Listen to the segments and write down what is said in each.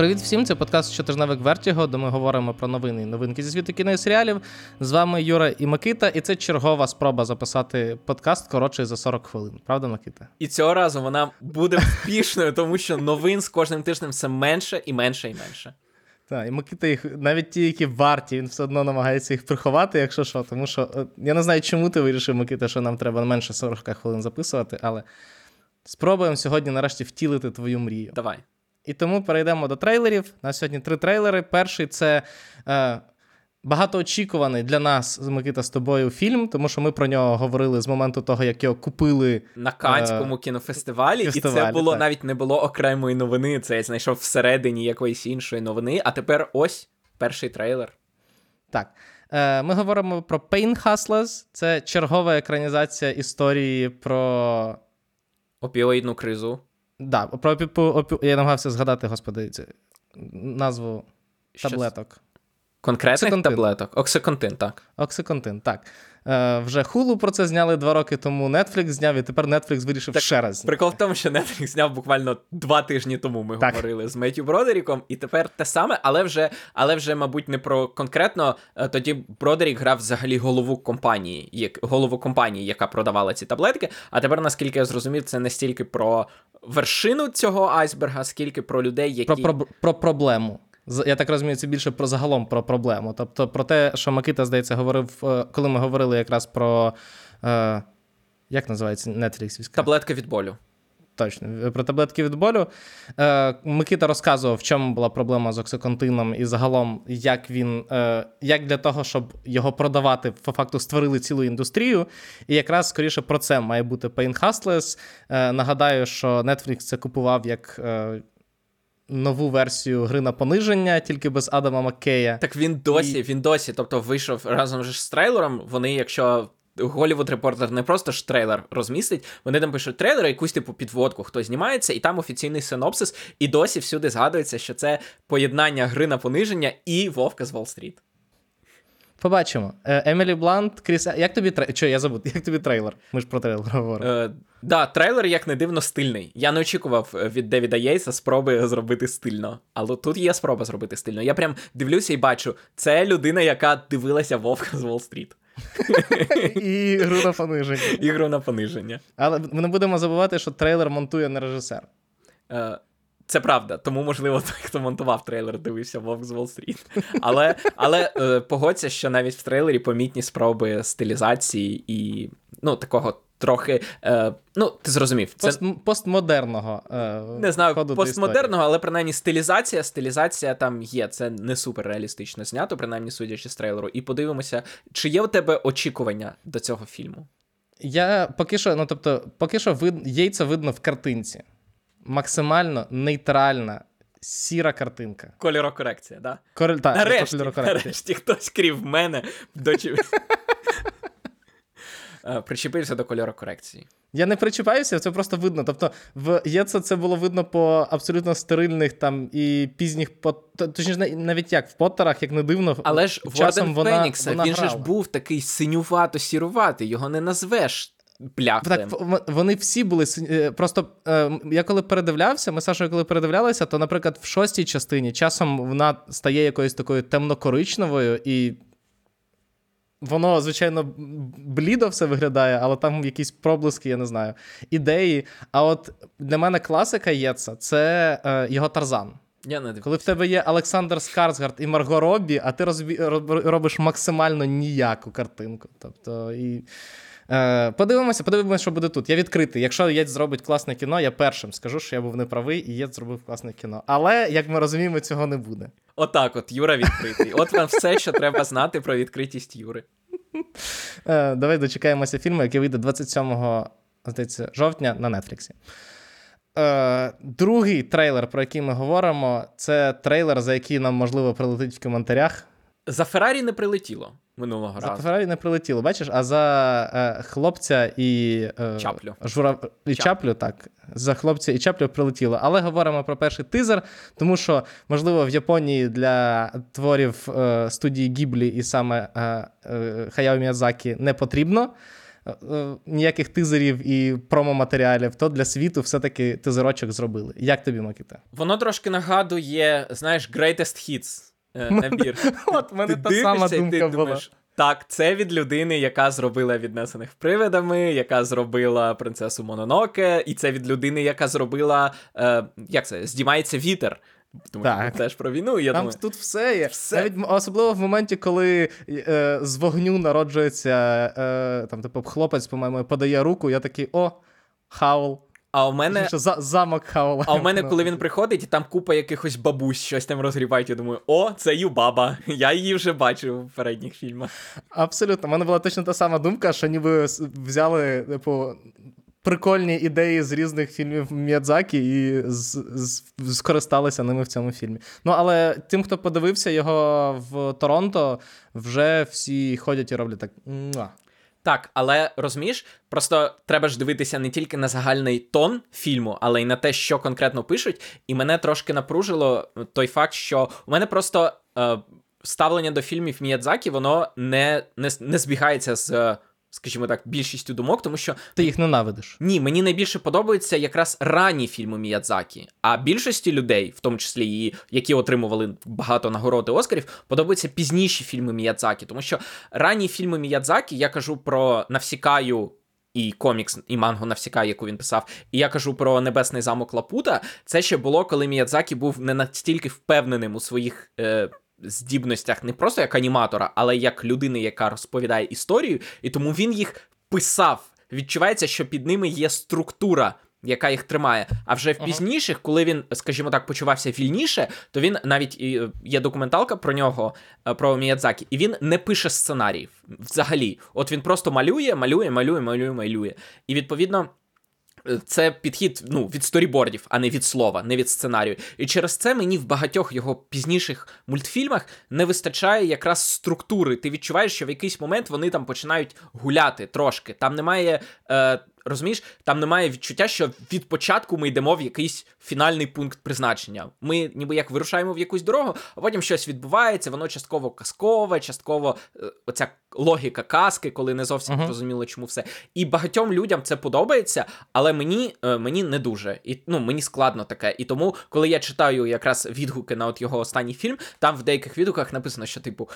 Привіт всім! Це подкаст щотижневик Вертіго, де ми говоримо про новини і новинки зі світу кіно і серіалів. З вами Юра і Микита, і це чергова спроба записати подкаст коротший за 40 хвилин. Правда, Микита? І цього разу вона буде успішною, тому що новин з кожним тижнем все менше і менше і менше. Так, і Микита їх, навіть ті, які варті, він все одно намагається їх приховати, якщо що. Тому що я не знаю, чому ти вирішив, Микита, що нам треба менше 40 хвилин записувати, але спробуємо сьогодні нарешті втілити твою мрію. Давай. І тому перейдемо до трейлерів. На сьогодні три трейлери. Перший це е, багатоочікуваний для нас Микита з тобою фільм, тому що ми про нього говорили з моменту того, як його купили на Канському е, кінофестивалі, фестивалі, і це було так. навіть не було окремої новини. Це я знайшов всередині якоїсь іншої новини. А тепер ось перший трейлер. Так. Е, Ми говоримо про Pain Hustlers. Це чергова екранізація історії про опіоїдну кризу. Да, про опі... я намагався згадати, господи, це назву таблеток. Конкретних Оксиконтин. таблеток. Оксиконтин, так. Оксиконтин, так. Е, Вже Hulu про це зняли два роки тому. Netflix зняв, і тепер Netflix вирішив так, ще раз. Зняти. Прикол в тому, що Netflix зняв буквально два тижні тому. Ми так. говорили з Меттю Бродеріком, і тепер те саме, але вже, але вже, мабуть, не про конкретно. Е, тоді Бродерік грав взагалі голову компанії, як голову компанії, яка продавала ці таблетки. А тепер, наскільки я зрозумів, це не стільки про вершину цього айсберга, скільки про людей, які про, про, про проблему. Я так розумію, це більше про загалом про проблему. Тобто про те, що Микита, здається, говорив, е, коли ми говорили якраз про. Е, Як називається Netflix? Таблетка від болю. Точно, про таблетки від болю. Е, Микита розказував, в чому була проблема з оксиконтином, і загалом, як він, е, як для того, щоб його продавати, по факту створили цілу індустрію. І якраз скоріше про це має бути Pain Hustlers. Е, Нагадаю, що Netflix це купував як. Е, нову версію гри на пониження, тільки без Адама Маккея. Так він досі, і... він досі, тобто вийшов разом ж з трейлером. Вони, якщо. Голівуд репортер не просто ж трейлер розмістить, вони там пишуть трейлер, якусь типу підводку, хто знімається, і там офіційний синопсис, і досі всюди згадується, що це поєднання гри на пониження і Вовка з Уолл-стріт. Побачимо. Е, Емілі Блант, Кріс. Як тобі трейлер? Що, я забув, як тобі трейлер? Ми ж про трейлер говоримо. Е, Да, трейлер, як не дивно, стильний. Я не очікував е, від Девіда Єйса спроби зробити стильно. Але тут є спроба зробити стильно. Я прям дивлюся і бачу, це людина, яка дивилася Вовка з Уолл-стріт. І гру на пониження. І гру на пониження. Але ми не будемо забувати, що трейлер монтує не режисер. Е, це правда, тому, можливо, той, хто монтував трейлер, дивився Вовк з Уолл-стріт. Але але е, погодься, що навіть в трейлері помітні спроби стилізації і ну, такого трохи. Е, Ну, ти зрозумів. Це... Пост, постмодерного. Е, Не знаю, постмодерного, але принаймні стилізація. Стилізація там є. Це не супер реалістично знято, принаймні судячи з трейлеру. І подивимося, чи є у тебе очікування до цього фільму? Я поки що, ну тобто, поки що вид... яйця видно в картинці максимально нейтральна. Сіра картинка. Кольорокорекція, да? Кор... Та, нарешті, нарешті хтось крів мене дочі... Е, причепився до кольорокорекції. Я не причіпаюся, це просто видно. Тобто, в ЄЦ це було видно по абсолютно стерильних там і пізніх пот... точніше, навіть як в Поттерах, як не дивно. Але ж Ворден Фенікса, він же ж був такий синювато-сіруватий, його не назвеш Пляхтем. Так, вони всі були е, просто е, я коли передивлявся, ми Сашою, коли передивлялися, то, наприклад, в шостій частині часом вона стає якоюсь такою темно-коричневою, і воно, звичайно, блідо все виглядає, але там якісь проблиски, я не знаю, ідеї. А от для мене класика є це це е, його Тарзан. Я не Коли в тебе є Олександр Скарсгард і Марго Робі, а ти розбі... робиш максимально ніяку картинку. Тобто, і Е, Подивимося, подивимося, що буде тут. Я відкритий. Якщо Єць зробить класне кіно, я першим скажу, що я був неправий, і Єць зробив класне кіно. Але, як ми розуміємо, цього не буде. Отак, от, Юра відкритий. От вам все, що треба знати про відкритість Юри. Е, Давай дочекаємося фільму, який вийде 27 здається, жовтня на Нетфліксі. Е, Другий трейлер, про який ми говоримо, це трейлер, за який нам можливо прилетить в коментарях. За Феррарі не прилетіло минулого за разу. За Феррарі не прилетіло, бачиш, а за е, хлопця і е, Чаплю. Жура... і Чаплю. Чаплю, так. За хлопця і Чаплю прилетіло. Але говоримо про перший тизер, тому що, можливо, в Японії для творів е, студії Гіблі і саме е, е, Хаяо Міядзакі не потрібно е, ніяких тизерів і промо-матеріалів, то для світу все-таки тизерочок зробили. Як тобі, Макіта? Воно трошки нагадує, знаєш, Greatest Hits е, набір. От мене та сама думка була. Так, це від людини, яка зробила віднесених привидами, яка зробила принцесу Мононоке, і це від людини, яка зробила е, як це, здіймається вітер. Тому так. що теж про війну. Я Там думаю, тут все є. Все. Навіть особливо в моменті, коли е, з вогню народжується е, там, типу, хлопець, по-моєму, подає руку, я такий о, хаул. А у мене Що, за, замок Хаула. А у мене, коли він приходить, там купа якихось бабусь, щось там розгрібають, я думаю, о, це Юбаба. Я її вже бачив в передніх фільмах. Абсолютно, у мене була точно та сама думка, що ніби взяли, типу. Прикольні ідеї з різних фільмів Міядзакі і з, з, скористалися ними в цьому фільмі. Ну, але тим, хто подивився його в Торонто, вже всі ходять і роблять так. Так, але розумієш, просто треба ж дивитися не тільки на загальний тон фільму, але й на те, що конкретно пишуть. І мене трошки напружило той факт, що у мене просто е, ставлення до фільмів Міядзакі, воно не, не, не збігається з скажімо так, більшістю думок, тому що ти їх ненавидиш. Ні, мені найбільше подобаються якраз ранні фільми Міядзакі. А більшості людей, в тому числі і які отримували багато нагороди Оскарів, подобаються пізніші фільми Міядзакі. Тому що ранні фільми Міядзакі, я кажу про Навсікаю. І комікс, і мангу Навсіка, яку він писав, і я кажу про небесний замок Лапута. Це ще було, коли Міядзакі був не настільки впевненим у своїх е, здібностях не просто як аніматора, але як людини, яка розповідає історію, і тому він їх писав. Відчувається, що під ними є структура. Яка їх тримає. А вже в пізніших, коли він, скажімо так, почувався вільніше, то він навіть є документалка про нього, е, про Міядзакі, і він не пише сценаріїв взагалі. От він просто малює, малює, малює, малює, малює. І відповідно це підхід ну, від сторібордів, а не від слова, не від сценарію. І через це мені в багатьох його пізніших мультфільмах не вистачає якраз структури. Ти відчуваєш, що в якийсь момент вони там починають гуляти трошки. Там немає е, Розумієш, там немає відчуття, що від початку ми йдемо в якийсь фінальний пункт призначення. Ми ніби як вирушаємо в якусь дорогу, а потім щось відбувається, воно частково казкове, частково е, оця логіка казки, коли не зовсім uh-huh. зрозуміло, чому все. І багатьом людям це подобається, але мені е, мені не дуже. І ну мені складно таке. І тому, коли я читаю якраз відгуки на от його останній фільм, там в деяких відгуках написано, що типу.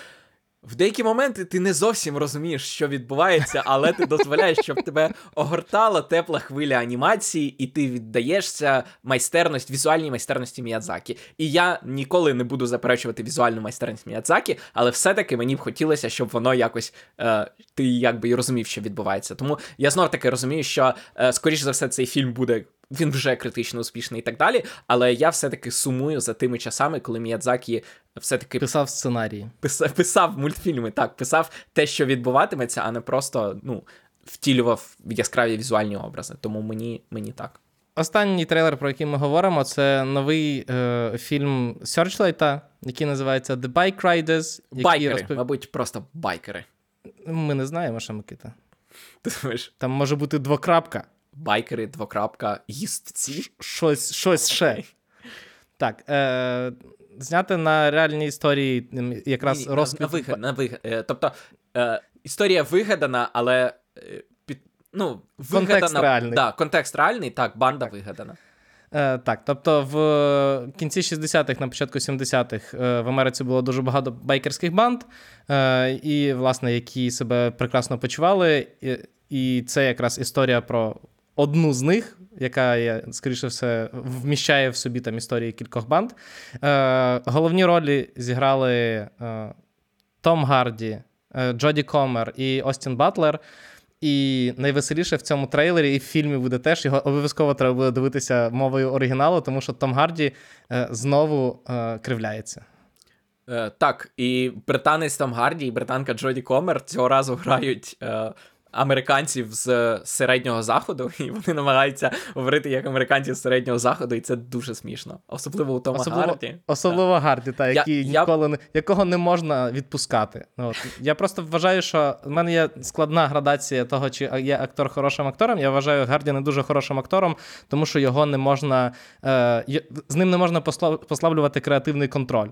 В деякі моменти ти не зовсім розумієш, що відбувається, але ти дозволяєш, щоб тебе огортала тепла хвиля анімації, і ти віддаєшся майстерність, візуальній майстерності Міядзакі. І я ніколи не буду заперечувати візуальну майстерність Міядзакі, але все-таки мені б хотілося, щоб воно якось е, ти якби і розумів, що відбувається. Тому я знов таки розумію, що е, скоріш за все цей фільм буде він вже критично успішний і так далі. Але я все-таки сумую за тими часами, коли Міядзакі все-таки писав сценарії. Писав, писав мультфільми, так, писав те, що відбуватиметься, а не просто ну, втілював яскраві візуальні образи. Тому мені, мені так. Останній трейлер, про який ми говоримо, це новий е, фільм Searchlight, який називається The Bike Riders. Байкери, розпов... мабуть, просто байкери. Ми не знаємо, що Микита. Ти думаєш? Там може бути двокрапка байкери, двокрапка, їстці. Щось щось ще. Так. е, Зняти на реальній історії якраз Ні, розквіт... На, вигад, на вигад. Е, тобто е, історія вигадана, але е, під, ну, вигадана, контекст реальний. Да, контекст реальний, так, банда вигадана. Е, Так, тобто в кінці 60-х, на початку 70-х е, в Америці було дуже багато байкерських банд, е, і, власне, які себе прекрасно почували. І, і це якраз історія про одну з них, яка є, скоріше все, вміщає в собі там історії кількох банд. Е, Головні ролі зіграли е, Том Гарді, е, Джоді Комер і Остін Батлер. І найвеселіше в цьому трейлері і в фільмі буде теж його обов'язково треба буде дивитися мовою оригіналу, тому що Том Гарді е, знову е, кривляється. Е, так, і британець Том Гарді, і британка Джоді Комер цього разу грають е, американців з середнього заходу, і вони намагаються говорити як американці з середнього заходу, і це дуже смішно. Особливо у Тома особливо, Гарді. Особливо Гарді, та, який я, ніколи не якого не можна відпускати. Ну, от. Я просто вважаю, що в мене є складна градація того, чи є актор хорошим актором. Я вважаю Гарді не дуже хорошим актором, тому що його не можна е, з ним не можна послаблювати креативний контроль.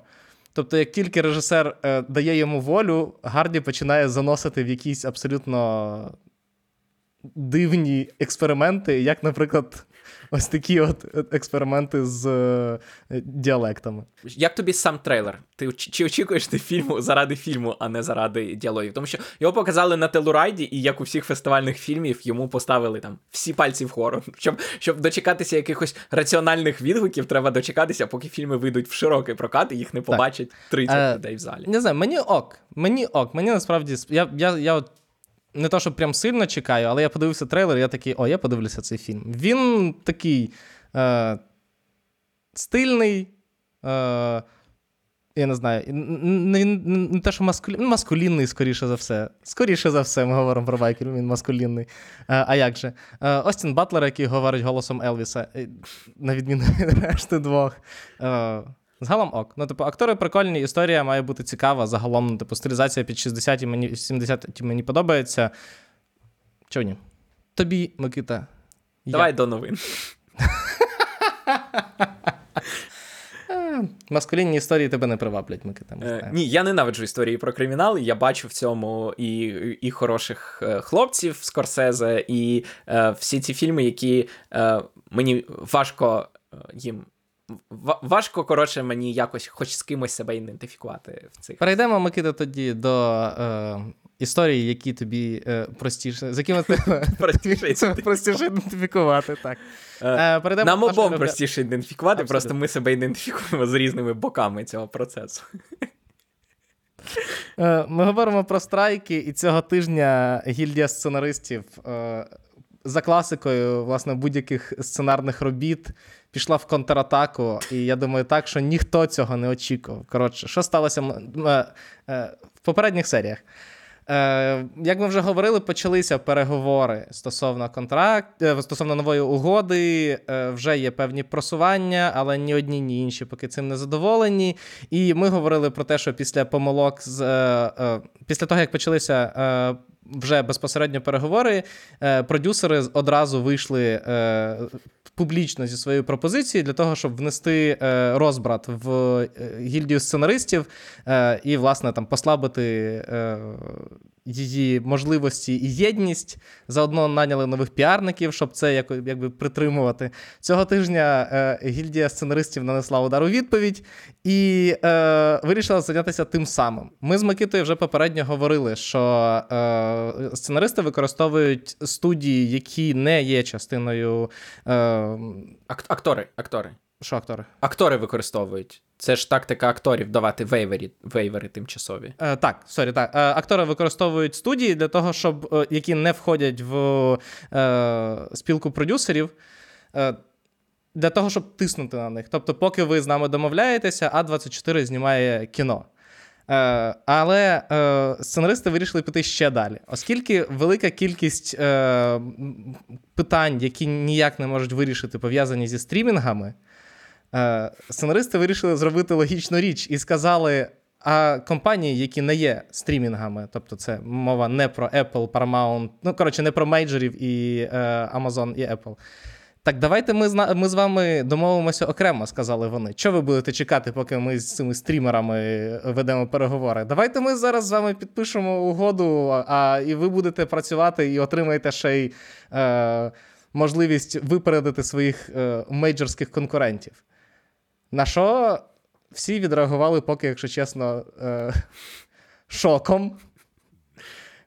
Тобто, як тільки режисер е, дає йому волю, Гарді починає заносити в якісь абсолютно дивні експерименти, як, наприклад, ось такі от експерименти з е, діалектами. Як тобі сам трейлер? Ти чи очікуєш ти фільму заради фільму, а не заради діалогів? Тому що його показали на телурайді, і як у всіх фестивальних фільмів йому поставили там всі пальці вгору. Щоб щоб дочекатися якихось раціональних відгуків, треба дочекатися, поки фільми вийдуть в широкий прокат, і їх не побачать 30 Е, людей в залі. Не знаю, мені ок. Мені ок. Мені насправді я, я, я от не то, що прям сильно чекаю, але я подивився трейлер, і я такий, о, я подивлюся цей фільм. Він такий е, стильний. Е, я не знаю, не, не, не те, що маскулі... ну, маскулінний, скоріше за все. Скоріше за все, ми говоримо про байкерів, він маскулінний. А, а як же? Е, Остін Батлер, який говорить голосом Елвіса, е, на відміну від решти двох. Е, Загалом ок. Ну, типу, актори прикольні, історія має бути цікава. Загалом, ну, типу, стилізація під 60 мені 70 мені подобається. Чого ні? Тобі, Микита. Давай як? до новин. Маскулінні історії тебе не приваблять, Микита. ми Е, ні, я ненавиджу історії про кримінал. Я бачу в цьому і, і хороших е, хлопців Скорсезе, і е, всі ці фільми, які е, мені важко е, їм. Ва- Важко, коротше, мені якось хоч з кимось себе ідентифікувати в цих. Перейдемо, Микита, тоді до е, історії, які тобі е, простіше, з якими ти Простіше простіше ідентифікувати. Так. Е, Е, перейдемо Нам обом простіше ідентифікувати, Абсолютно. просто ми себе ідентифікуємо з різними боками цього процесу. Е, Ми говоримо про страйки, і цього тижня гільдія сценаристів е, за класикою власне будь-яких сценарних робіт пішла в контратаку. І я думаю, так, що ніхто цього не очікував. Коротше, що сталося е, е, в попередніх серіях? Е, як ми вже говорили, почалися переговори стосовно контракт, стосовно нової угоди. Вже є певні просування, але ні одні, ні інші поки цим не задоволені. І ми говорили про те, що після помилок з після того, як почалися. Вже безпосередньо переговори, е, продюсери одразу вийшли е, публічно зі своєю пропозицією для того, щоб внести е, розбрат в е, гільдію сценаристів е, і, власне, там послабити її можливості і єдність. Заодно наняли нових піарників, щоб це якби притримувати. Цього тижня гільдія сценаристів нанесла удар у відповідь і е, вирішила зайнятися тим самим. Ми з Микитою вже попередньо говорили, що е, сценаристи використовують студії, які не є частиною. Е, Ак- актори, актори. що актори? Актори використовують. Це ж тактика акторів давати waiver'и, waiver'и тимчасові. Е, так, sorry, так. Е, актори використовують студії для того, щоб е, які не входять в е, спілку продюсерів. Е, для того, щоб тиснути на них. Тобто, поки ви з нами домовляєтеся, А24 знімає кіно. Е, але е, сценаристи вирішили піти ще далі, оскільки велика кількість е, питань, які ніяк не можуть вирішити, пов'язані зі стрімінгами, сценаристи вирішили зробити логічну річ і сказали: а компанії, які не є стрімінгами, тобто це мова не про Apple, Paramount, ну коротше, не про мейджорів і Amazon і Apple. Так, давайте ми з, ми з вами домовимося окремо, сказали вони. Що ви будете чекати, поки ми з цими стрімерами ведемо переговори? Давайте ми зараз з вами підпишемо угоду, а і ви будете працювати і отримаєте ще й е, можливість випередити своїх е, мейджорських конкурентів. На що всі відреагували, поки, якщо чесно, е, шоком,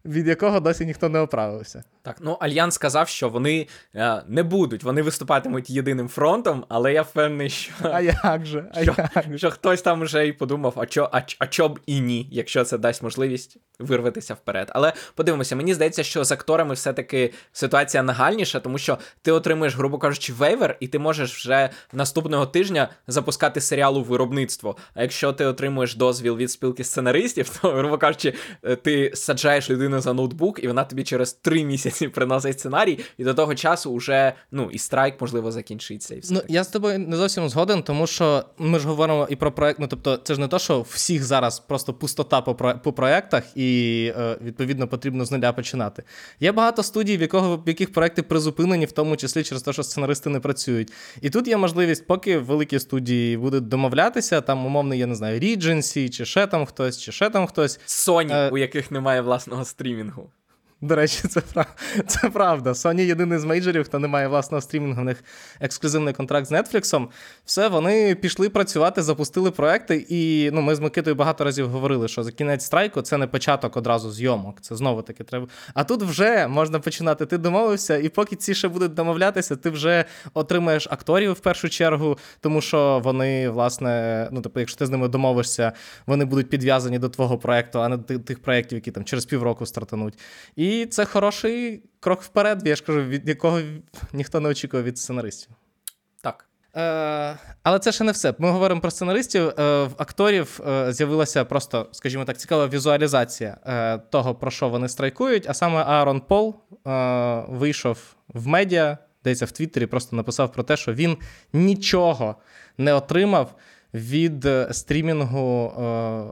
від якого досі ніхто не оправився. Так, ну Альянс сказав, що вони е, не будуть, вони виступатимуть єдиним фронтом, але я впевнений, що, А як же? А що, як же? що хтось там вже і подумав, а чо, а, а чо б і ні, якщо це дасть можливість вирватися вперед. Але подивимося, мені здається, що з акторами все-таки ситуація нагальніша, тому що ти отримуєш, грубо кажучи, вейвер, і ти можеш вже наступного тижня запускати серіал у виробництво. А якщо ти отримуєш дозвіл від спілки сценаристів, то, грубо кажучи, е, ти саджаєш людину за ноутбук, і вона тобі через три місяці приносить сценарій, і до того часу вже ну і страйк можливо закінчиться. І все Ну, таке. я з тобою не зовсім згоден, тому що ми ж говоримо і про проект. Ну, тобто, це ж не то, що всіх зараз просто пустота по, про- по проектах, і е, відповідно потрібно з нуля починати. Є багато студій, в, якого, в яких проекти призупинені, в тому числі через те, що сценаристи не працюють. І тут є можливість, поки великі студії будуть домовлятися, там умовно, я не знаю, Regency, чи ще там хтось, чи ще там хтось. Sony, Е, у яких немає власного стрімінгу. До речі, це це правда. Sony єдиний з мейджорів, хто не має власного стрімінгу, у них ексклюзивний контракт з Netflix. Все, вони пішли працювати, запустили проекти. І ну, ми з Микитою багато разів говорили, що за кінець страйку це не початок одразу зйомок. Це знову таки треба. А тут вже можна починати. Ти домовився, і поки ці ще будуть домовлятися, ти вже отримаєш акторів в першу чергу, тому що вони, власне, ну тобто, якщо ти з ними домовишся, вони будуть підв'язані до твого проекту, а не до тих проєктів, які там через півроку стартануть. І це хороший крок вперед, я ж кажу, від якого ніхто не очікує від сценаристів. Так. Е, Але це ще не все. Ми говоримо про сценаристів. Е, В акторів е, з'явилася просто, скажімо так, цікава візуалізація е, того, про що вони страйкують. А саме Аарон Пол е, вийшов в медіа, здається, в Твіттері, просто написав про те, що він нічого не отримав від стрімінгу е,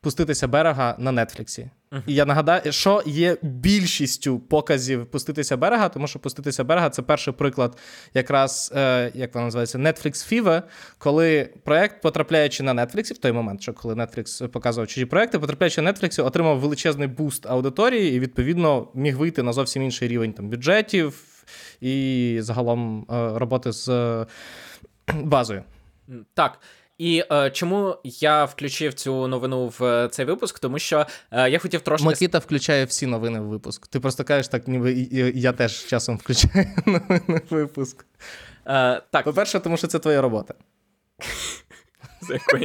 пуститися берега на Нетфліксі. І я нагадаю, що є більшістю показів пуститися берега, тому що пуститися берега це перший приклад, якраз е, як вона називається, Netflix Fever, коли проект, потрапляючи на Netflix, в той момент, що коли Netflix показував чужі проекти, потрапляючи на Netflix, отримав величезний буст аудиторії і відповідно міг вийти на зовсім інший рівень там бюджетів і загалом е, роботи з е, базою. Так. І е, чому я включив цю новину в е, цей випуск? Тому що е, я хотів трошки. Микита включає всі новини в випуск. Ти просто кажеш, так ніби я теж часом включаю новини в випуск. Е, так. По-перше, тому що це твоя робота за якої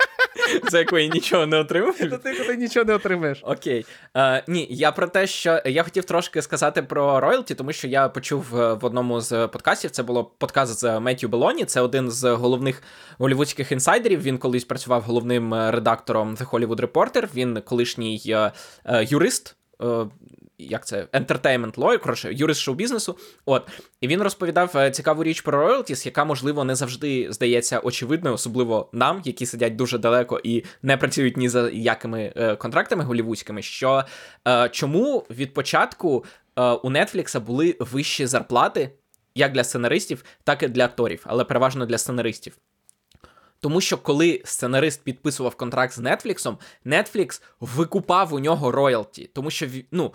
за якої нічого не отримуєш. За ти, ти нічого не отримаєш. Окей. Е, Ні, я про те, що я хотів трошки сказати про роялті, тому що я почув е, в одному з подкастів. Це було подкаст з Меттью Белоні. Це один з головних голівудських інсайдерів. Він колись працював головним е, редактором The Hollywood Reporter. Він колишній е, юрист. Як це entertainment law, коротше, юрист шоу-бізнесу. От і він розповідав е, цікаву річ про роялтіс, яка можливо не завжди здається очевидною, особливо нам, які сидять дуже далеко і не працюють ні за якими е, контрактами голівудськими. Що е, чому від початку у Нетфлікса були вищі зарплати як для сценаристів, так і для акторів, але переважно для сценаристів. Тому що коли сценарист підписував контракт з Нетфліксом, Netflix викупав у нього роялті, тому що ну,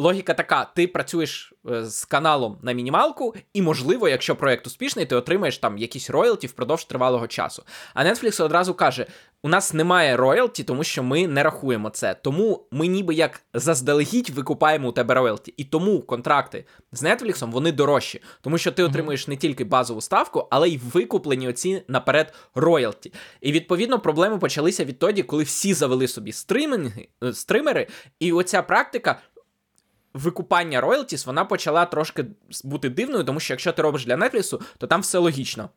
Логіка така: ти працюєш е, з каналом на мінімалку, і, можливо, якщо проект успішний, ти отримаєш там якісь роялті впродовж тривалого часу. А Netflix одразу каже: у нас немає роялті, тому що ми не рахуємо це. Тому ми ніби як заздалегідь викупаємо у тебе роялті. І тому контракти з Netflix вони дорожчі, тому що ти отримуєш не тільки базову ставку, але й викуплені оці наперед роялті. І відповідно проблеми почалися відтоді, коли всі завели собі стриминги, е, стримери, і оця практика викупання роялтіс, вона почала трошки бути дивною, тому що якщо ти робиш для Netflix, то там все логічно.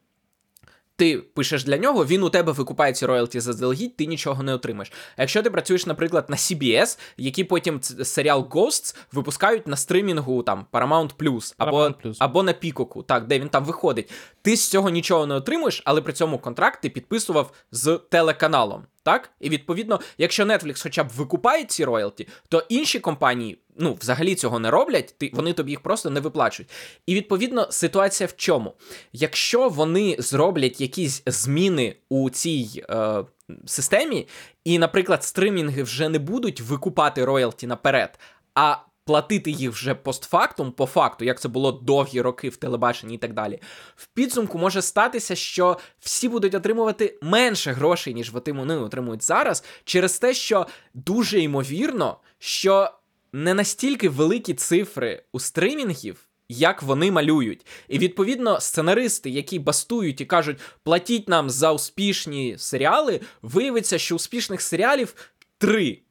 Ти пишеш для нього, він у тебе викупає ці роялті заздалегідь, ти нічого не отримаєш. А якщо ти працюєш, наприклад, на CBS, які потім серіал Ghosts випускають на стримінгу там Paramount Plus або Paramount або на Пікоку, так, де він там виходить, ти з цього нічого не отримуєш, але при цьому контракт ти підписував з телеканалом. Так? І відповідно, якщо Netflix хоча б викупає ці роялті, то інші компанії ну, взагалі цього не роблять, ти, вони тобі їх просто не виплачують. І відповідно ситуація в чому? Якщо вони зроблять якісь зміни у цій е, системі, і, наприклад, стримінги вже не будуть викупати роялті наперед, а платити їх вже постфактум, по факту, як це було довгі роки в телебаченні і так далі. В підсумку може статися, що всі будуть отримувати менше грошей, ніж вони отримують зараз, через те, що дуже ймовірно, що не настільки великі цифри у стримінгів. Як вони малюють. І відповідно сценаристи, які бастують і кажуть, платіть нам за успішні серіали, виявиться, що успішних серіалів три.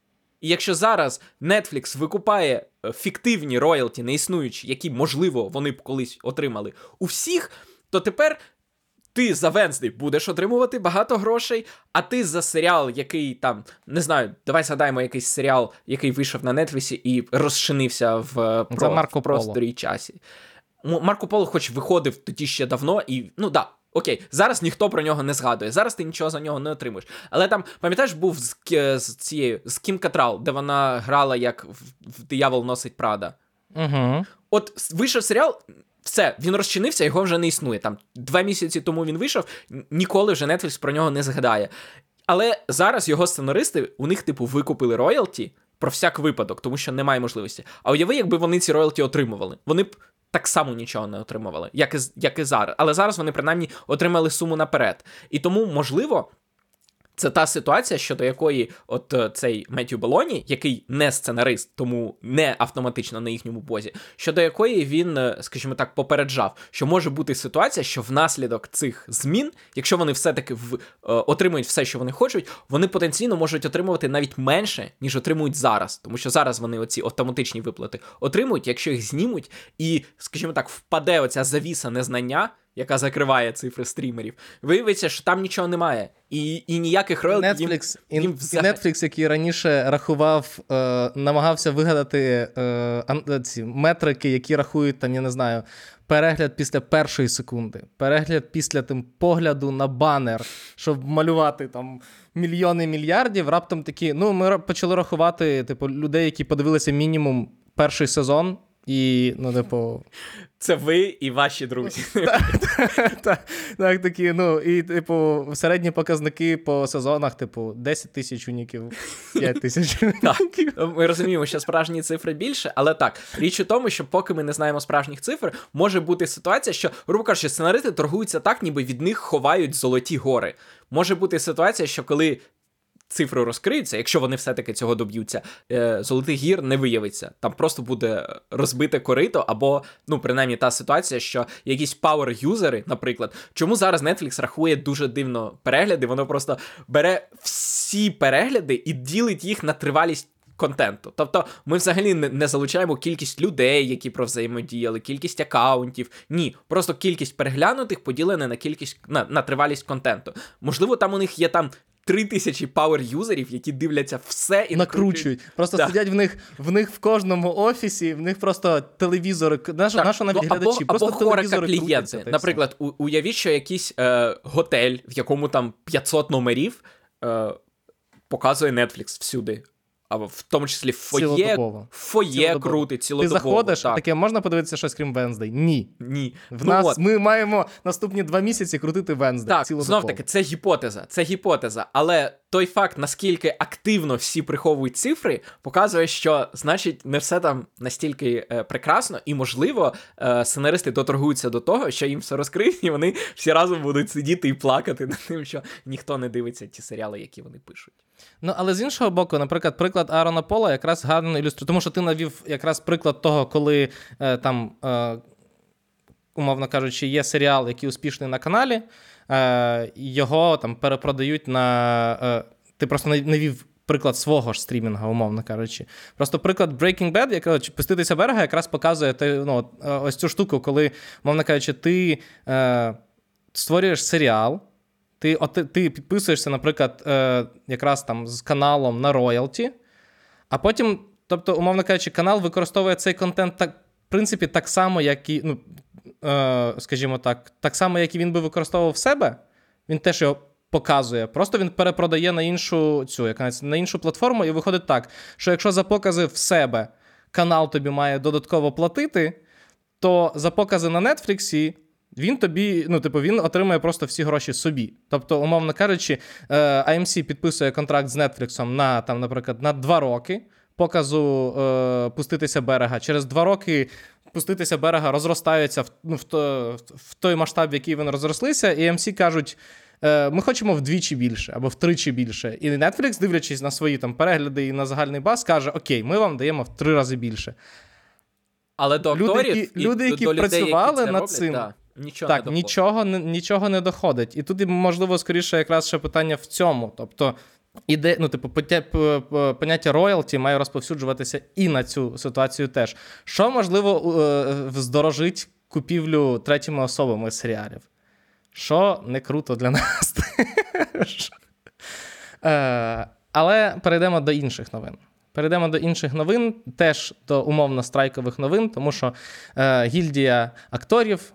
І якщо зараз Netflix викупає е, фіктивні роялті, неіснуючі, які, можливо, вони б колись отримали у всіх, то тепер ти за Венсдей будеш отримувати багато грошей, а ти за серіал, який там, не знаю, давай згадаємо якийсь серіал, який вийшов на Нетфлісі і розчинився в, е, про, Марко в просторі і часі. Марко Поло, хоч виходив тоді ще давно, і ну да. Окей, зараз ніхто про нього не згадує. Зараз ти нічого за нього не отримуєш. Але там, пам'ятаєш, був з, з цією з Кім Катрал, де вона грала як в, в Диявол носить Прада. Угу. От вийшов серіал, все, він розчинився, його вже не існує. Там два місяці тому він вийшов, ніколи вже Netflix про нього не згадає. Але зараз його сценаристи, у них, типу, викупили роялті про всяк випадок, тому що немає можливості. А уяви, якби вони ці роялті отримували. Вони б так само нічого не отримували, як і, як і зараз. Але зараз вони принаймні отримали суму наперед. І тому, можливо. Це та ситуація, щодо якої от е, цей Меттю Белоні, який не сценарист, тому не автоматично на їхньому бозі, щодо якої він, е, скажімо так, попереджав, що може бути ситуація, що внаслідок цих змін, якщо вони все-таки в, е, отримують все, що вони хочуть, вони потенційно можуть отримувати навіть менше, ніж отримують зараз. Тому що зараз вони оці автоматичні виплати отримують, якщо їх знімуть, і, скажімо так, впаде оця завіса незнання яка закриває цифри стрімерів, виявиться, що там нічого немає. І і ніяких роялті Netflix, їм, їм взагалі... і Netflix, який раніше рахував, е, намагався вигадати е, ці метрики, які рахують, там, я не знаю, перегляд після першої секунди, перегляд після тим погляду на банер, щоб малювати там мільйони мільярдів. Раптом такі, ну, ми почали рахувати, типу, людей, які подивилися мінімум перший сезон. І, ну, типу. Це ви і ваші друзі. Так, такі, ну, і, типу, середні показники по сезонах, типу, 10 тисяч уніків, 5 тисяч уніків. Ми розуміємо, що справжні цифри більше, але так, річ у тому, що поки ми не знаємо справжніх цифр, може бути ситуація, що, грубо кажучи, сценаристи торгуються так, ніби від них ховають золоті гори. Може бути ситуація, що коли цифри розкриються, якщо вони все-таки цього доб'ються, е, золотих гір не виявиться. Там просто буде розбите корито, або, ну, принаймні, та ситуація, що якісь пауер-юзери, наприклад, чому зараз Netflix рахує дуже дивно перегляди, воно просто бере всі перегляди і ділить їх на тривалість. Контенту. Тобто ми взагалі не, не залучаємо кількість людей, які про взаємодіяли, кількість акаунтів. Ні, просто кількість переглянутих поділена на кількість на, на тривалість контенту. Можливо, там у них є там три тисячі power user 'ів, які дивляться все і накручують. Просто да. сидять в них в них в кожному офісі, в них просто телевізори. Наш, так. Наша навіть ну, глядачі? Просто або телевізори клієнти. Наприклад, у, уявіть, що якийсь е, готель, в якому там 500 номерів, е, показує Netflix всюди а в тому числі фоє, фоє крути цілодобово. Ти заходиш, так. таке можна подивитися щось крім Венздей? Ні. Ні. В ну, нас от. Ми маємо наступні два місяці крутити Венздей. Так, знов таки, це гіпотеза. Це гіпотеза. Але той факт, наскільки активно всі приховують цифри, показує, що значить не все там настільки е, прекрасно, і, можливо, е, сценаристи доторгуються до того, що їм все розкриють, і вони всі разом будуть сидіти і плакати над тим, що ніхто не дивиться ті серіали, які вони пишуть. Ну, але з іншого боку, наприклад, приклад Аарона Пола якраз гарно ілюструє, тому що ти навів якраз приклад того, коли е, там, е, умовно кажучи, є серіал, який успішний на каналі, е, його там перепродають на. Е, ти просто навів. Приклад свого ж стрімінга, умовно кажучи. Просто приклад Breaking Bad, який пуститися берега, якраз показує ну, е, ось цю штуку, коли, умовно кажучи, ти е, створюєш серіал, ти от, ти підписуєшся, наприклад, е, якраз там з каналом на роялті, а потім, тобто, умовно кажучи, канал використовує цей контент так, в принципі, так само, як і, ну, е, скажімо так, так само, як і він би використовував в себе. Він теж його показує. Просто він перепродає на іншу цю, як на іншу платформу, і виходить так, що якщо за покази в себе канал тобі має додатково платити, то за покази на Нетфліксі він тобі, ну, типу, він отримує просто всі гроші собі. Тобто, умовно кажучи, е, AMC підписує контракт з Netflix на, там, наприклад, на два роки показу е, пуститися берега. Через два роки пуститися берега розростаються в, ну, в, то, в той масштаб, в який вони розрослися, і AMC кажуть. Е, ми хочемо вдвічі більше або втричі більше. І Netflix, дивлячись на свої там перегляди і на загальний бас, каже: Окей, ми вам даємо в три рази більше. Але до люди, акторів які, і люди, які до працювали людей, які над цим, да. Нічого так, не нічого нічого не доходить. І тут, можливо, скоріше, якраз ще питання в цьому. Тобто, іде, ну, типу, поняття роялті має розповсюджуватися і на цю ситуацію теж. Що можливо е, здорожить купівлю третіми особами серіалів? Що не круто для нас. Е, але перейдемо до інших новин. Перейдемо до інших новин, теж до умовно страйкових новин, тому що е, гільдія акторів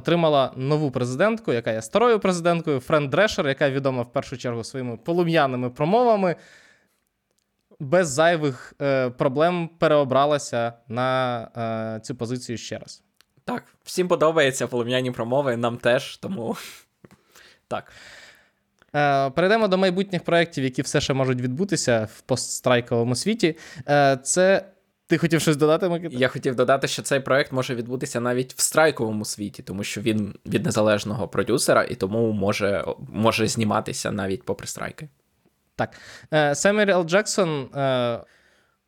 отримала нову президентку, яка є старою президенткою, Френ Дрешер, яка відома в першу чергу своїми полум'яними промовами, без зайвих е, проблем переобралася на е, цю позицію ще раз. Так, всім подобаються полум'яні промови, нам теж, тому так. Е, перейдемо до майбутніх проєктів, які все ще можуть відбутися в постстрайковому світі. Е, це ти хотів щось додати, Микита? Я хотів додати, що цей проект може відбутися навіть в страйковому світі, тому що він від незалежного продюсера і тому може може зніматися навіть попри страйки. Так. Е, Семюель Л. Джексон е,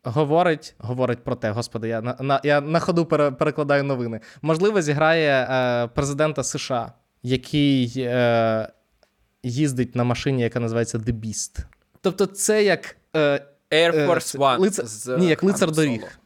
говорить говорить про те, господи, я на на, я на ходу пере, перекладаю новини. Можливо, зіграє е, президента США, який е, їздить на машині, яка називається The Beast. Тобто, це як. Е, Air е, Force One. Лицар, з ні, як лицар доріг.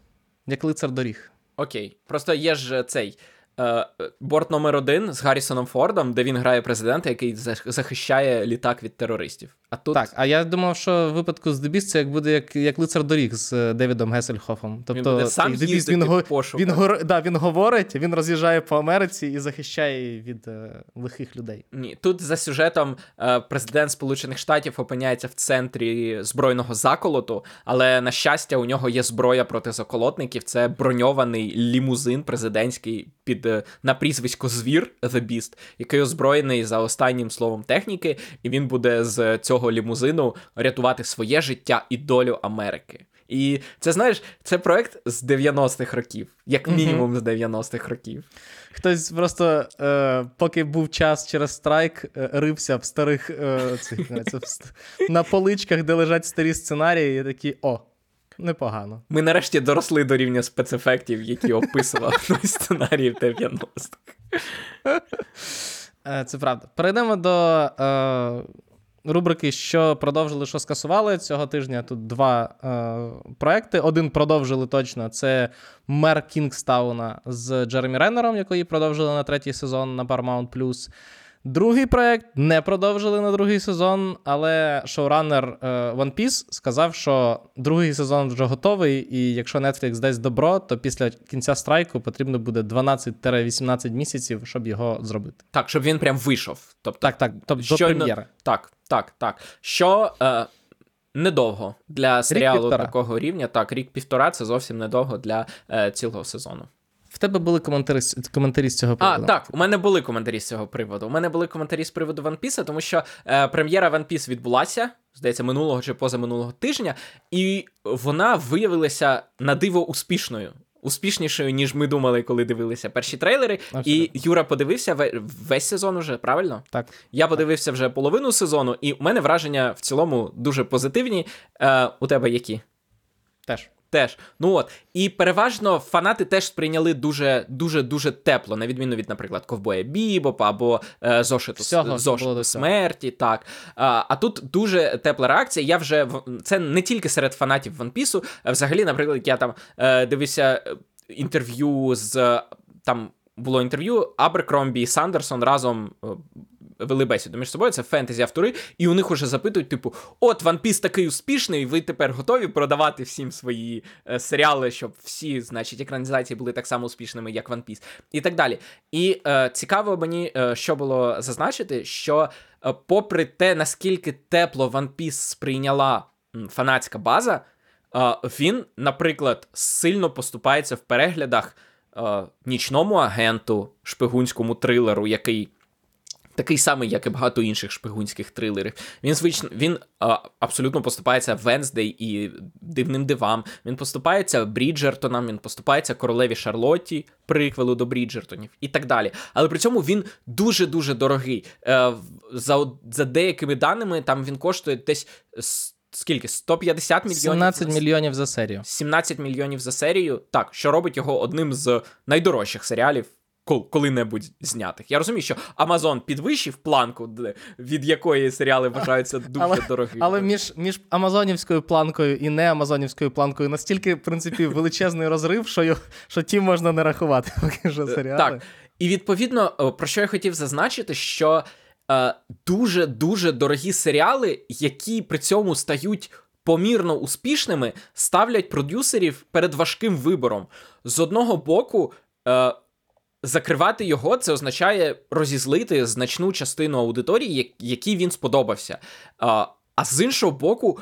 Як лицар доріг. Окей. Просто є ж цей е, борт номер один з Гаррісоном Фордом, де він грає президента, який захищає літак від терористів. А тут... Так, а я думав, що в випадку з Дебіс це як буде як як лицар доріг з е, Девідом Гесельхофом. Тобто він сам Дебіс, він, го... він, го... да, він говорить, він роз'їжджає по Америці і захищає від е, лихих людей. Ні, тут за сюжетом е, президент Сполучених Штатів опиняється в центрі збройного заколоту, але на щастя, у нього є зброя проти заколотників. Це броньований лімузин президентський під е, на прізвисько Звір The Beast, який озброєний за останнім словом техніки, і він буде з цього цього лімузину рятувати своє життя і долю Америки. І це знаєш, це проект з 90-х років, як мінімум mm-hmm. з 90-х років. Хтось просто, е, поки був час через страйк, е, рився в старих е, цих, це, на поличках, де лежать старі сценарії, і такі о. Непогано. Ми нарешті доросли до рівня спецефектів, які описував той сценарій в 90-х. Е, це правда. Перейдемо до е, рубрики, що продовжили, що скасували цього тижня. Тут два е, проекти. Один продовжили точно. Це Мер Кінгстауна з Джеремі Реннером, якої продовжили на третій сезон на Paramount+. Другий проект не продовжили на другий сезон, але шоураннер е, One Piece сказав, що другий сезон вже готовий, і якщо Netflix дасть добро, то після кінця страйку потрібно буде 12-18 місяців, щоб його зробити. Так, щоб він прям вийшов. Тобто, Так, так, тобто до прем'єри. Так, так, так. Що е, недовго для серіалу такого рівня. Так, рік-півтора це зовсім недовго для е, цілого сезону. В тебе були коментарі коментарі з цього приводу? А, так, у мене були коментарі з цього приводу. У мене були коментарі з приводу One Piece, тому що е, прем'єра One Piece відбулася, здається, минулого чи позаминулого тижня, і вона виявилася на диво успішною. Успішнішою, ніж ми думали, коли дивилися перші трейлери. Абсолютно. І Юра подивився весь сезон уже, правильно? Так. Я подивився вже половину сезону, і у мене враження в цілому дуже позитивні. Е, У тебе які? Теж. Теж, ну от і переважно фанати теж сприйняли дуже дуже дуже тепло, на відміну від, наприклад, ковбоя Бібопа або е, зошиту Всього, зошиту смерті. Так а а тут дуже тепла реакція. Я вже це не тільки серед фанатів One Piece, взагалі, наприклад, я там е, дивився е, інтерв'ю з там. Було інтерв'ю Аберкромбі і Сандерсон разом е, вели бесіду між собою, це фентезі-автори, і у них уже запитують, типу, от One Piece такий успішний, ви тепер готові продавати всім свої е, серіали, щоб всі, значить, екранізації були так само успішними, як One Piece, і так далі. І е, цікаво мені, е, що було зазначити, що, е, попри те, наскільки тепло One Piece сприйняла фанатська база, е, він, наприклад, сильно поступається в переглядах. Е, нічному агенту, шпигунському трилеру, який Такий самий, як і багато інших шпигунських трилерів. Він звично він а, абсолютно поступається Венздей і дивним дивам. Він поступається Бріджертонам, він поступається королеві Шарлотті, приквелу до Бріджертонів і так далі. Але при цьому він дуже-дуже дорогий. Е, За за деякими даними, там він коштує десь. Скільки? 150 мільйонів? 17 мільйонів за серію. 17 мільйонів за серію. Так, що робить його одним з найдорожчих серіалів коли-небудь знятих. Я розумію, що Амазон підвищив планку, від якої серіали вважаються дуже але, дорогими. Але між між Амазонівською планкою і не Амазонівською планкою настільки, в принципі, величезний розрив, що що ті можна не рахувати, поки що серіали. Так. І відповідно, про що я хотів зазначити, що е, дуже дуже дорогі серіали, які при цьому стають. Помірно успішними ставлять продюсерів перед важким вибором. З одного боку, е, закривати його це означає розізлити значну частину аудиторії, якій він сподобався. А, а з іншого боку,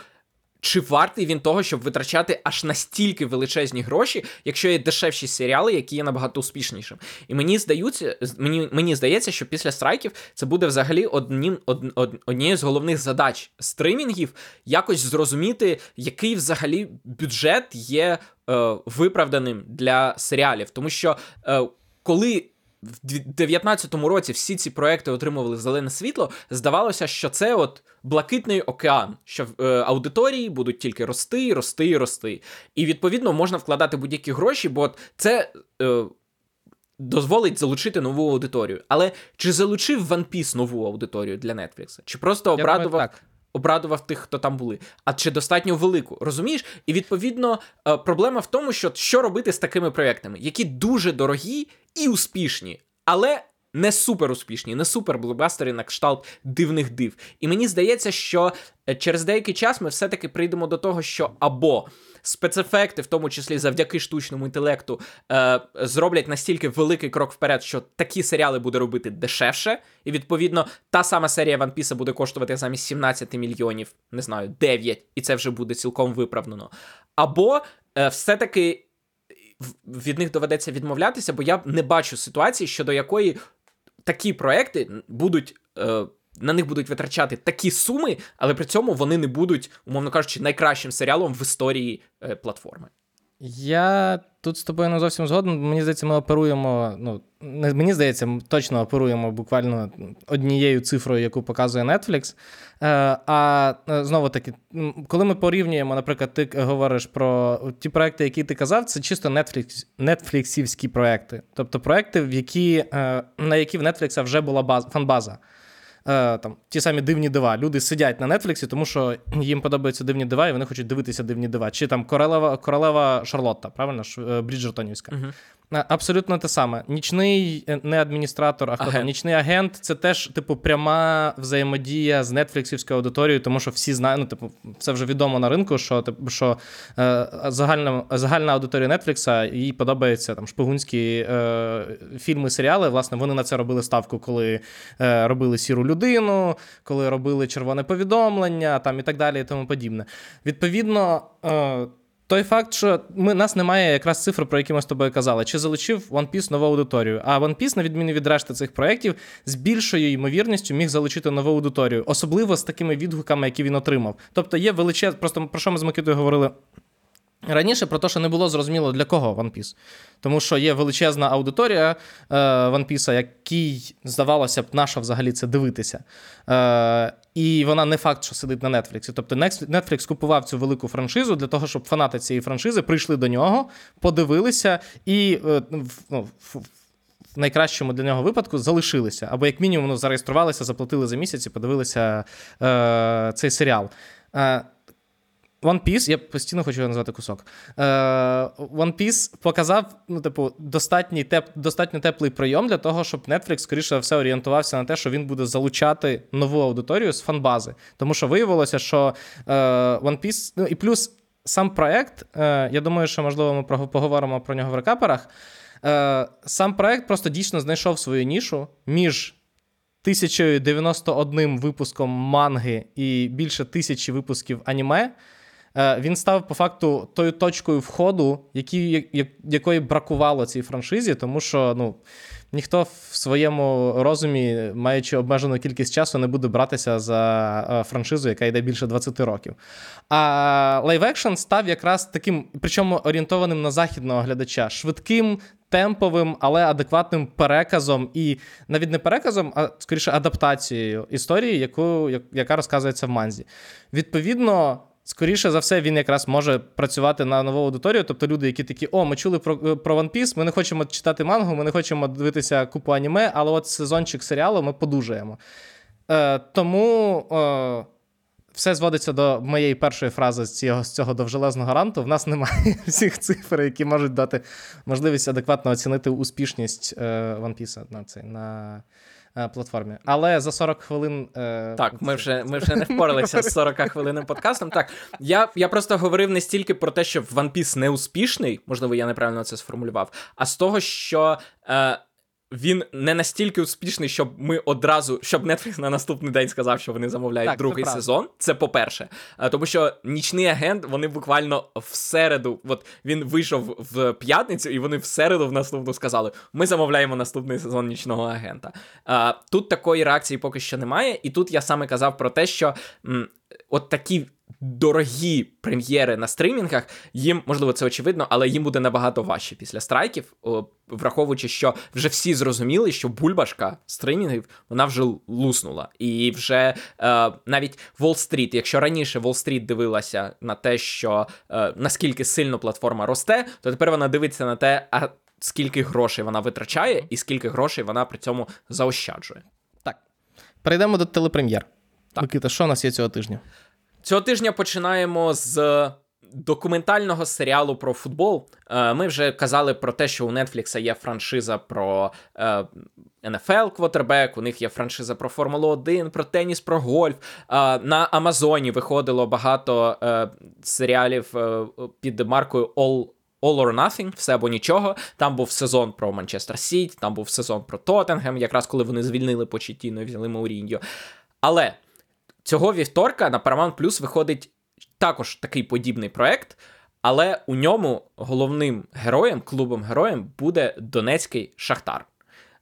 чи вартий він того, щоб витрачати аж настільки величезні гроші, якщо є дешевші серіали, які є набагато успішнішим. І мені здається, мені мені здається, що після страйків це буде взагалі однім од, од, однією з головних задач стримінгів якось зрозуміти, який взагалі бюджет є е, виправданим для серіалів, тому що е, коли в 2019 році всі ці проекти отримували зелене світло, здавалося, що це от блакитний океан, що е, аудиторії будуть тільки рости, рости, рости. І відповідно можна вкладати будь-які гроші, бо це. Е, Дозволить залучити нову аудиторію. Але чи залучив One Piece нову аудиторію для Netflix? Чи просто обрадував обрадував тих, хто там були, а чи достатньо велику, розумієш? І відповідно е, проблема в тому, що що робити з такими проектами, які дуже дорогі і успішні, але не супер успішні, не супер блокбастери на кшталт дивних див. І мені здається, що е, через деякий час ми все-таки прийдемо до того, що або спецефекти, в тому числі завдяки штучному інтелекту, е, зроблять настільки великий крок вперед, що такі серіали буде робити дешевше, і відповідно та сама серія One Piece буде коштувати замість 17 мільйонів, не знаю, 9, і це вже буде цілком виправдано. Або е, все-таки від них доведеться відмовлятися, бо я не бачу ситуації, щодо якої такі проекти будуть. Е, на них будуть витрачати такі суми, але при цьому вони не будуть, умовно кажучи, найкращим серіалом в історії е, платформи. Я тут з тобою не зовсім згоден. Мені здається, ми оперуємо. Ну, не мені здається, ми точно оперуємо буквально однією цифрою, яку показує Netflix. Е, а е, знову таки, коли ми порівнюємо, наприклад, ти говориш про ті проекти, які ти казав, це чисто Netflix, Netflixівські проекти. Тобто проекти, в які, е, на які в Netflix вже була база, фанбаза е, там ті самі дивні дива. Люди сидять на Нетфліксі, тому що їм подобаються дивні дива, і вони хочуть дивитися дивні дива. Чи там королева королева Шарлотта, правильно ж е, Бріджертонівська. Uh-huh. Абсолютно те саме. Нічний е, не адміністратор, а хто там, нічний агент це теж, типу, пряма взаємодія з нетфліксівською аудиторією, тому що всі знають, ну, типу, це вже відомо на ринку, що типу, що е, загальна загальна аудиторія Нетфлікса, їй подобаються там шпигунські е, фільми, серіали. Власне, вони на це робили ставку, коли е, робили сіру людину, коли робили червоне повідомлення там і так далі, і тому подібне. Відповідно. Е, той факт, що ми, нас немає якраз цифр, про які ми з тобою казали, чи залучив One Piece нову аудиторію. А One Piece, на відміну від решти цих проєктів, з більшою ймовірністю міг залучити нову аудиторію, особливо з такими відгуками, які він отримав. Тобто є величез, просто про що ми з Микитою говорили Раніше про те, що не було зрозуміло для кого One Piece. Тому що є величезна аудиторія е, One Piece, якій здавалося б, наша взагалі це дивитися. Е, І вона не факт, що сидить на Netflix. Тобто Netflix купував цю велику франшизу для того, щоб фанати цієї франшизи прийшли до нього, подивилися і е, ну, в найкращому для нього випадку залишилися. Або, як мінімум, ну, зареєструвалися, заплатили за місяць і подивилися е, цей серіал. Е, One Piece, я постійно хочу його назвати кусок. Е, One Piece показав, ну, типу, достатній теп, достатньо теплий прийом для того, щоб Netflix, скоріше все, орієнтувався на те, що він буде залучати нову аудиторію з фанбази. Тому що виявилося, що е, One Piece, ну і плюс сам проект, е, я думаю, що, можливо, ми поговоримо про нього в рекаперах. Сам проект просто дійсно знайшов свою нішу між. 1091 випуском манги і більше тисячі випусків аніме. Е, він став по факту тою точкою входу, які, якої бракувало цій франшизі, тому що ну, ніхто в своєму розумі, маючи обмежену кількість часу, не буде братися за е, франшизу, яка йде більше 20 років. А live-action став якраз таким, причому орієнтованим на західного глядача, швидким. Темповим, але адекватним переказом, і навіть не переказом, а скоріше адаптацією історії, яку, яка розказується в манзі. Відповідно, Скоріше за все, він якраз може працювати на нову аудиторію. Тобто люди, які такі, о, ми чули про про One Piece, ми не хочемо читати мангу, ми не хочемо дивитися купу аніме, але от сезончик серіалу ми подужаємо. Е, Тому е, все зводиться до моєї першої фрази з цього з цього довжелезного ранту. В нас немає всіх цифр, які можуть дати можливість адекватно оцінити успішність е, One Piece на цей на. Е, платформі. Але за 40 хвилин. Е, так, ми вже ми вже не впоралися з 40 хвилинним подкастом. Так, я я просто говорив не стільки про те, що One Piece не успішний, можливо, я неправильно це сформулював, а з того, що. Е, він не настільки успішний, щоб ми одразу, щоб Netflix на наступний день сказав, що вони замовляють так, другий це сезон. Це по-перше. Тому що нічний агент, вони буквально в середу, от він вийшов в п'ятницю, і вони в середу в наступну сказали: ми замовляємо наступний сезон нічного агента. Тут такої реакції поки що немає, і тут я саме казав про те, що от такі дорогі прем'єри на стримінгах, їм, можливо, це очевидно, але їм буде набагато важче після страйків, враховуючи, що вже всі зрозуміли, що бульбашка стримінгів вона вже луснула. І вже е, навіть Wall Street, якщо раніше Wall Street дивилася на те, що е, наскільки сильно платформа росте, то тепер вона дивиться на те, а скільки грошей вона витрачає, і скільки грошей вона при цьому заощаджує. Так. Перейдемо до телепрем'єр. Так. Микита, що у нас є цього тижня? Цього тижня починаємо з документального серіалу про футбол. Е, ми вже казали про те, що у Netflix є франшиза про NFL квотербек, у них є франшиза про Формулу 1, про теніс, про гольф. Е, на Амазоні виходило багато е, серіалів під маркою All. All or Nothing, все або нічого. Там був сезон про Манчестер Сіті, там був сезон про Тоттенгем, якраз коли вони звільнили Почетіно і взяли Мауріньо. Але Цього вівторка на Paramount Plus виходить також такий подібний проект, але у ньому головним героєм, клубом героєм буде Донецький Шахтар.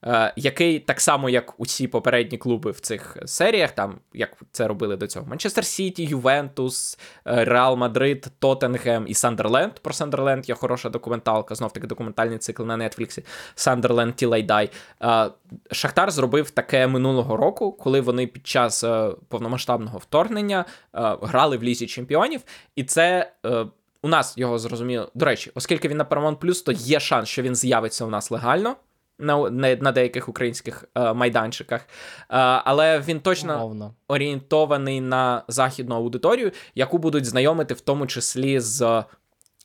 Е, який так само, як усі попередні клуби в цих серіях, там як це робили до цього: Манчестер Сіті, Ювентус, е, Реал Мадрид, Тоттенгем і Сандерленд. Про Сандерленд є хороша документалка, знов таки документальний цикл на Нетфліксі. Сандерленд Тілайдай. Е, Шахтар зробив таке минулого року, коли вони під час повномасштабного вторгнення грали в лізі чемпіонів, і це. У нас його зрозуміло. До речі, оскільки він на Paramount+, то є шанс, що він з'явиться у нас легально на на деяких українських е, майданчиках, е, але він точно Умовно. орієнтований на західну аудиторію, яку будуть знайомити в тому числі з.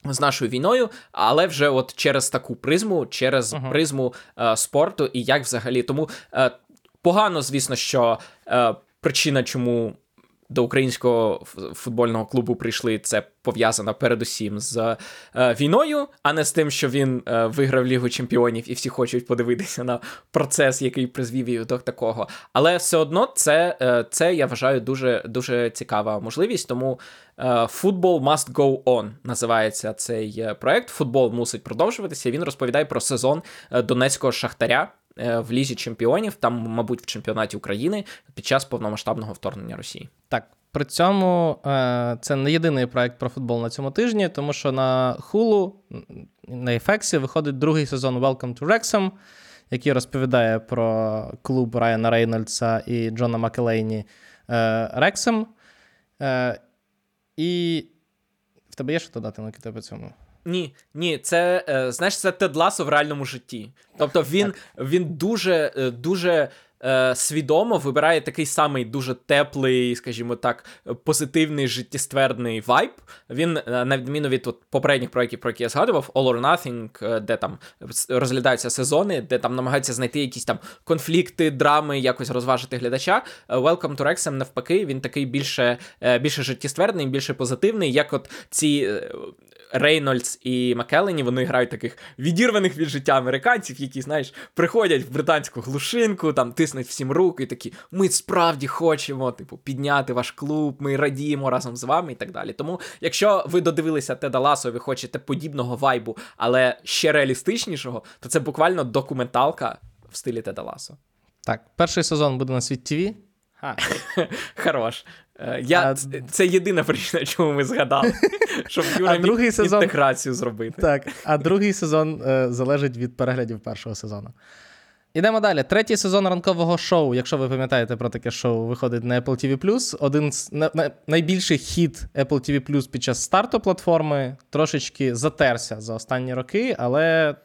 З нашою війною, але вже от через таку призму, через uh-huh. призму е, спорту, і як взагалі. Тому е, погано, звісно, що е, причина, чому до українського футбольного клубу прийшли, це пов'язано передусім з е, війною, а не з тим, що він е, виграв Лігу Чемпіонів, і всі хочуть подивитися на процес, який призвів їх до такого. Але все одно це, е, це я вважаю дуже дуже цікава можливість. Тому Football Must Go On називається цей проект. Футбол мусить продовжуватися. Він розповідає про сезон донецького шахтаря. Е, в лізі чемпіонів, там, мабуть, в чемпіонаті України під час повномасштабного вторгнення Росії. Так. При цьому е, це не єдиний проект про футбол на цьому тижні, тому що на Hulu, на FX виходить другий сезон Welcome to Wrexham, який розповідає про клуб Райана Рейнольдса і Джона Макелейні Рексем. І в тебе є що додати на по цьому? Ні, ні, це е, знаєш, це Тед Ласо в реальному житті. Тобто він він дуже е, дуже е, свідомо вибирає такий самий дуже теплий, скажімо так, позитивний життєствердний вайб. Він, е, на відміну від от, попередніх проєктів, про які я згадував, All or Nothing, е, де там розглядаються сезони, де там намагаються знайти якісь там конфлікти, драми, якось розважити глядача. Welcome to Wrexham, навпаки, він такий більше більше життєствердний, більше позитивний, як от ці. Рейнольдс і Макелені вони грають таких відірваних від життя американців, які, знаєш, приходять в британську глушинку, там тиснуть всім руки, і такі: ми справді хочемо, типу, підняти ваш клуб, ми радіємо разом з вами і так далі. Тому, якщо ви додивилися Теда Ласо, ви хочете подібного вайбу, але ще реалістичнішого, то це буквально документалка в стилі Теда Ласо. Так, перший сезон буде на світ ТВ. Хорош. Е, я, а... Це єдина причина, чому ми згадали, щоб Юра а другий сезон... інтеграцію зробити. Так, а другий сезон е, залежить від переглядів першого сезону. Ідемо далі. Третій сезон ранкового шоу, якщо ви пам'ятаєте про таке шоу, виходить на Apple TV Один з на, на, найбільший хіт Apple TV під час старту платформи трошечки затерся за останні роки, але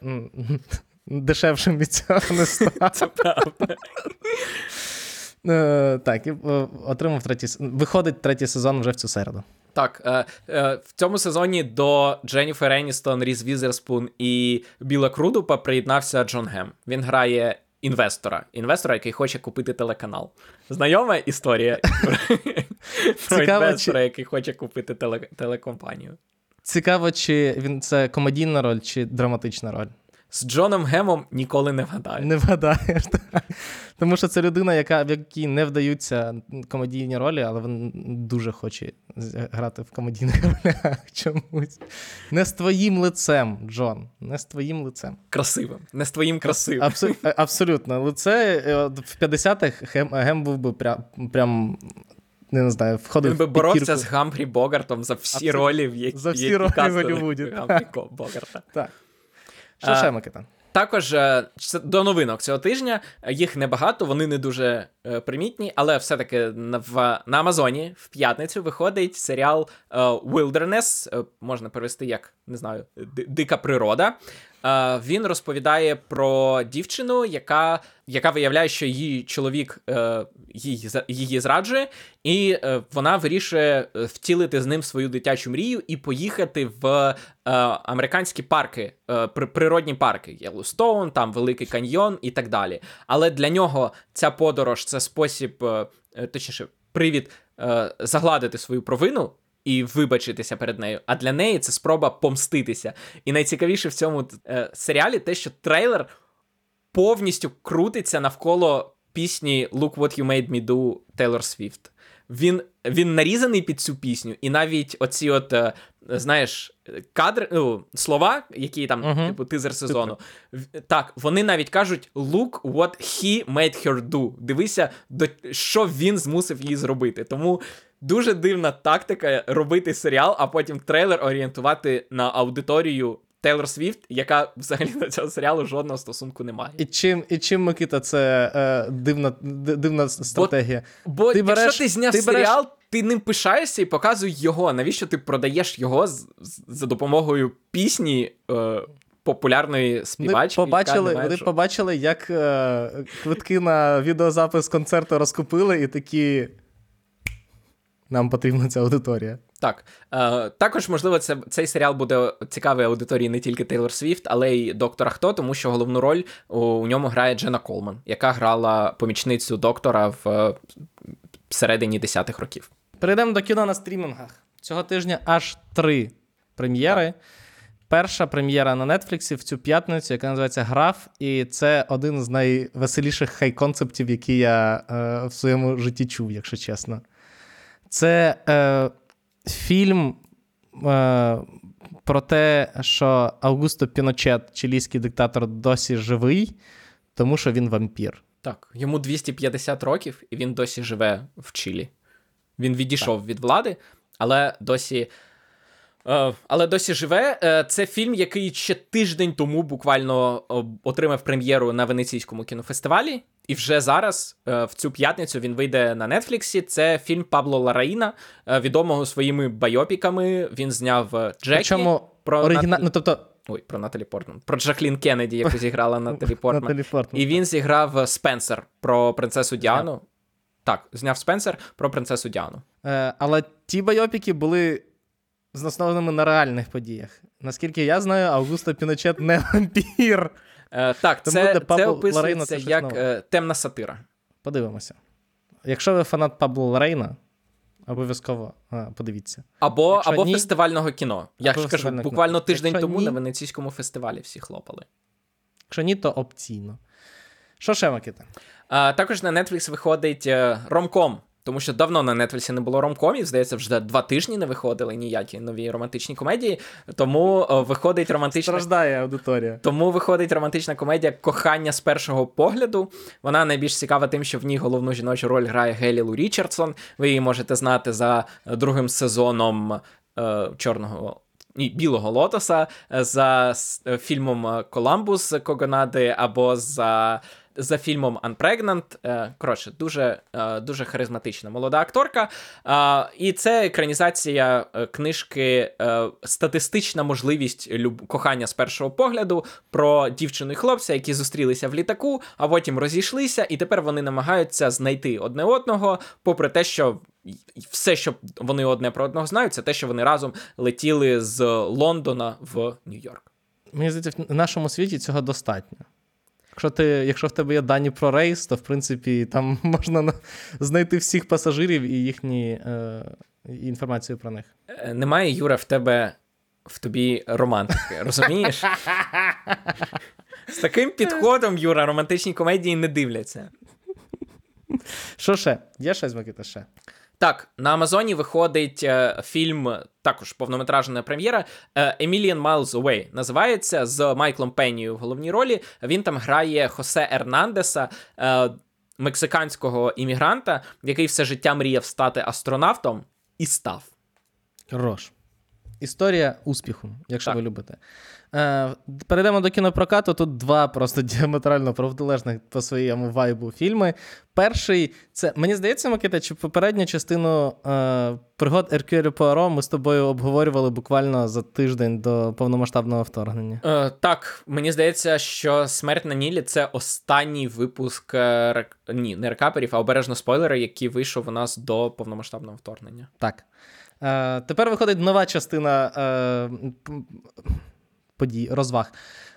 дешевшим від цього не став. Це правда. Е, так, і е, отримав третій виходить третій сезон вже в цю середу. Так, е, е, в цьому сезоні до Дженніфер Еністон, Різ Візерспун і Біла Крудупа приєднався Джон Гем. Він грає інвестора, інвестора, який хоче купити телеканал. Знайома історія про інвестора, який хоче купити телекомпанію. Цікаво, чи він це комедійна роль, чи драматична роль? З Джоном Гемом ніколи не вгадаєш. Не вгадаєш. Так. Тому що це людина, яка в якій не вдаються комедійні ролі, але він дуже хоче грати в комедійних ролях чомусь. Не з твоїм лицем, Джон. Не з твоїм лицем. Красивим. Не з твоїм красивим. Абсу... Абсолютно. Лице е, в 50-х Гем, Гем був би прям. прям не знаю, входив Він би боровся з Гамфрі Богартом за всі Абсолютно. ролі, в які За всі ролі в Голлівуді. Гамфрі Богарта. Так. Що ще, Микита? Також е, до новинок цього тижня їх небагато, вони не дуже е, примітні, але все-таки в, на Амазоні в п'ятницю виходить серіал е, Wilderness, можна перевести як не знаю, дика природа. Е, він розповідає про дівчину, яка яка виявляє, що її чоловік е, її її зраджує, і е, вона вирішує втілити з ним свою дитячу мрію і поїхати в американські парки, природні парки Єллоустоун, там Великий Каньйон і так далі. Але для нього ця подорож це спосіб, точніше, привід загладити свою провину і вибачитися перед нею. А для неї це спроба помститися. І найцікавіше в цьому е, серіалі те, що трейлер повністю крутиться навколо пісні Look What You Made Me Do Taylor Swift. Він він нарізаний під цю пісню, і навіть оці, от, е, знаєш, кадри, ну, слова, які там, uh-huh. типу, тизер сезону, так, вони навіть кажуть look what he made her do. Дивися, до що він змусив її зробити. Тому дуже дивна тактика робити серіал, а потім трейлер орієнтувати на аудиторію Тейлор Свіфт, яка взагалі до цього серіалу жодного стосунку не має. І чим, і чим Микита, це е, дивна дивна стратегія. Бо, бо ти якщо береш, ти зняв ти серіал, береш... ти ним пишаєшся і показуй його. Навіщо ти продаєш його з, з, за допомогою пісні? Е, Популярної співачки. Вони побачили, вони побачили, як е, квитки на відеозапис концерту розкупили, і такі нам потрібна ця аудиторія. Так. Е, Також, можливо, це, цей серіал буде цікавий аудиторії не тільки Тейлор Свіфт, але й доктора Хто, тому що головну роль у, у ньому грає Джена Колман, яка грала помічницю доктора в е, середині десятих років. Перейдемо до кіно на стрімінгах. Цього тижня аж три прем'єри. Перша прем'єра на Нетфліксі в цю п'ятницю, яка називається Граф, і це один з найвеселіших хай-концептів, які я е, в своєму житті чув, якщо чесно. Це е, фільм е, про те, що Аугусто Піночет, чилійський диктатор, досі живий, тому що він вампір. Так, йому 250 років, і він досі живе в Чилі. Він відійшов так. від влади, але досі. Е, але досі живе. Е, це фільм, який ще тиждень тому буквально отримав прем'єру на Венеційському кінофестивалі. І вже зараз, е, в цю п'ятницю, він вийде на Нетфліксі. Це фільм Пабло Лараїна, е, відомого своїми байопіками. Він зняв е, Джекі. Причому про оригіна... Нат... ну, тобто... Ой, про Наталі Портман. Про Джаклін Кеннеді, яку зіграла Наталі Портман. Наталі Портман. І він зіграв Спенсер про принцесу Діану. Так, зняв Спенсер про принцесу Діану. Е, Але ті байопіки були заснованими на реальних подіях. Наскільки я знаю, Августо Піночет не вампір. Е, Так, це це описується як е, темна сатира. Подивимося. Якщо ви фанат Пабло Ларейна, обов'язково а, подивіться. Або або ні, фестивального кіно. Я ж кажу, буквально тиждень Якщо тому ні, на Венеційському фестивалі всі хлопали. Якщо ні, то опційно. Що ще Макіта? Також на Netflix виходить е, ромком тому що давно на Нетфлісі не було ромкомів, здається, вже два тижні не виходили ніякі нові романтичні комедії. Тому виходить романтична Страждає аудиторія. Тому виходить романтична комедія Кохання з першого погляду. Вона найбільш цікава тим, що в ній головну жіночу роль грає Гелі Лу Річардсон. Ви її можете знати за другим сезоном е, Чорного. Ні, Білого Лотоса за фільмом Коламбус Когонади або за за фільмом Unpregnant. Е, коротше, дуже е, дуже харизматична молода акторка. І це екранізація е, книжки Статистична можливість кохання з першого погляду про дівчину і хлопця, які зустрілися в літаку, а потім розійшлися, і тепер вони намагаються знайти одне одного, попри те, що. Все, що вони одне про одного знають, це те, що вони разом летіли з Лондона в Нью-Йорк. Мені здається, в нашому світі цього достатньо. Якщо ти, якщо в тебе є дані про рейс, то в принципі там можна знайти всіх пасажирів і їхні е, інформацію про них. Е, немає, Юра, в тебе в тобі романтики, розумієш? З таким підходом, Юра, романтичні комедії не дивляться. Що ще? Є щось Микита, ще? Так, на Амазоні виходить е, фільм, також повнометражна прем'єра е, Emilian Miles Away. Називається з Майклом Пеннією в головній ролі. Він там грає Хосе Ернандеса, е, мексиканського іммігранта, який все життя мріяв стати астронавтом, і став. Хорош. Історія успіху, якщо Так. ви любите. Е, перейдемо до кінопрокату. Тут два просто діаметрально протилежних по своєму вайбу фільми. Перший це, мені здається, Микита, чи попередню частину е, пригод Еркюля Пуаро ми з тобою обговорювали буквально за тиждень до повномасштабного вторгнення. Е, так, мені здається, що смерть на Нілі це останній випуск е, рек... ні, не рекаперів, а обережно спойлери, який вийшов у нас до повномасштабного вторгнення. Так. Е, тепер виходить нова частина е, подій, розваг.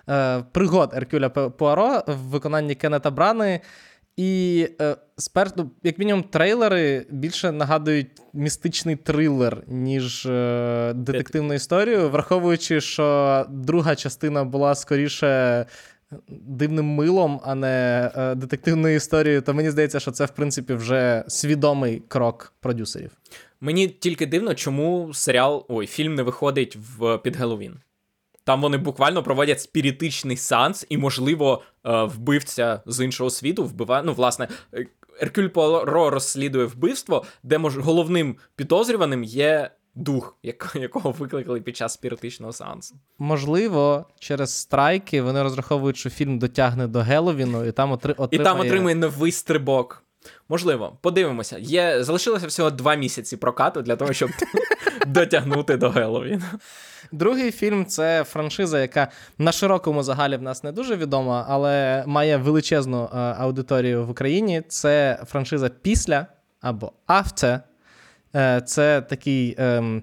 Е, пригод Еркюля Пуаро в виконанні Кеннета Брани. І е, спер... ну, як мінімум, трейлери більше нагадують містичний трилер, ніж е, детективну історію, враховуючи, що друга частина була скоріше дивним милом, а не е, детективною історією, то мені здається, що це, в принципі, вже свідомий крок продюсерів. Мені тільки дивно, чому серіал, ой, фільм не виходить в під Геловін. Там вони буквально проводять спіритичний сеанс, і, можливо, е, вбивця з іншого світу вбиває. Ну, власне, е, Еркюль Поро розслідує вбивство, де мож... головним підозрюваним є дух, якого викликали під час спіритичного сеансу. Можливо, через страйки вони розраховують, що фільм дотягне до Геловіну, і там отри... І там отримує новий стрибок. Можливо, подивимося. Є... Залишилося всього два місяці прокату для того, щоб дотягнути до Геловіна. Другий фільм це франшиза, яка на широкому загалі в нас не дуже відома, але має величезну е, аудиторію в Україні. Це франшиза після або After. Е, це такий. ем,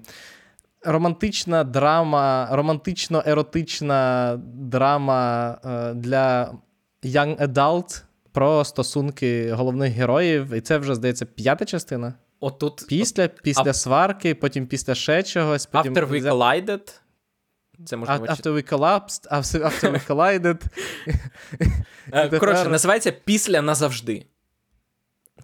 Романтична драма, романтично-еротична драма е, для young adult про стосунки головних героїв. І це вже, здається, п'ята частина. Отут Після, після сварки, потім після ще чогось. Потім After We Collided. Це можна After we collapsed, after, after we collided. Е, Коротше, називається Після назавжди.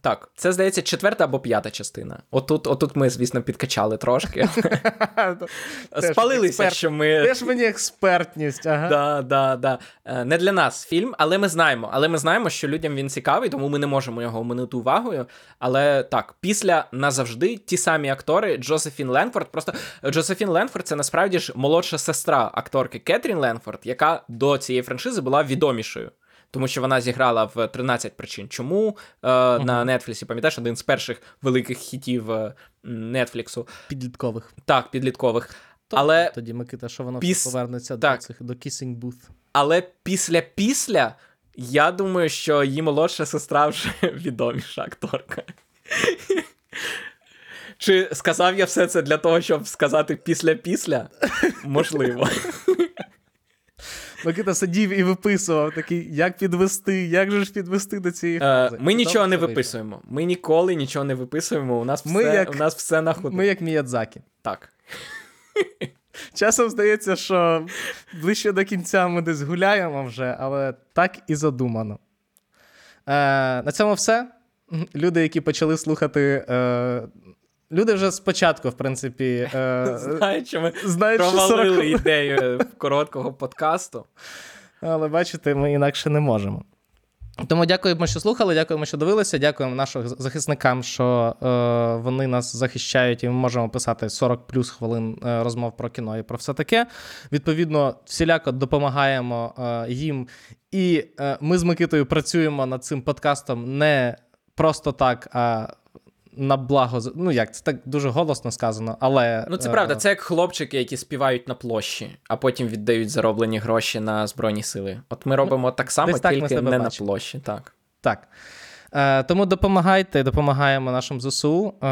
Так, це здається четверта або п'ята частина. Отут, отут ми, звісно, підкачали трошки. Спалилися, що ми. Теж мені експертність, ага. Да, да, да. Е, Не для нас фільм, але ми знаємо. Але ми знаємо, що людям він цікавий, тому ми не можемо його оминути увагою. Але так, після назавжди ті самі актори Джозефін Ленфорд. Просто Джозефін Ленфорд це насправді ж молодша сестра акторки Кетрін Ленфорд, яка до цієї франшизи була відомішою. Тому що вона зіграла в 13 причин. Чому е, на Нетфлісі, пам'ятаєш, один з перших великих хітів е, Нетфліксу. Підліткових. Так, підліткових. То- Але Тоді Микита, що воно Піс- повернеться так. до цих до Kissing Booth. Але після після я думаю, що її молодша сестра вже відоміша акторка. Чи сказав я все це для того, щоб сказати після-після? Можливо. Микита сидів і виписував такий, як підвести, як же ж підвести до цієї Е, фрази. Ми нічого не виписуємо. Ми ніколи нічого не виписуємо. У нас Ми все, як- у нас все на ходу. Ми як Міядзакі. Так. Часом здається, що ближче до кінця ми десь гуляємо вже, але так і задумано. Е, на цьому все. Люди, які почали слухати. Е, люди вже спочатку, в принципі, е, Знають, що ми знають, що провалили 40... ідею короткого подкасту. Але бачите, ми інакше не можемо. Тому дякуємо, що слухали, дякуємо, що дивилися. Дякуємо нашим захисникам, що е, вони нас захищають, і ми можемо писати 40 плюс хвилин е, розмов про кіно і про все таке. Відповідно, всіляко допомагаємо е, їм. І е, ми з Микитою працюємо над цим подкастом не просто так, а на благо. Ну як, це так дуже голосно сказано, але. Ну, це е, правда, це як хлопчики, які співають на площі, а потім віддають зароблені гроші на Збройні сили. От ми робимо так само, Ну, так тільки не бачимо. на площі. Так. Так. Е, тому допомагайте, допомагаємо нашим ЗСУ. Е,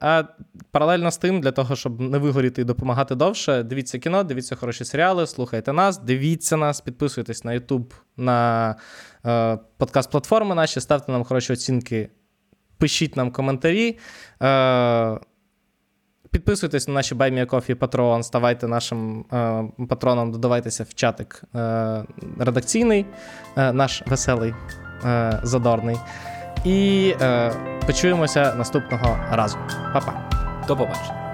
а паралельно з тим, для того, щоб не вигоріти і допомагати довше, дивіться кіно, дивіться хороші серіали, слухайте нас, дивіться нас, підписуйтесь на YouTube, на е, подкаст-платформи наші, ставте нам хороші оцінки, пишіть нам коментарі. Е, Підписуйтесь на наші Кофі Патреон, ставайте нашим е, патроном, додавайтеся в чатик е, редакційний, е, наш веселий, е, задорний. І е, почуємося наступного разу. Па-па. До побачення.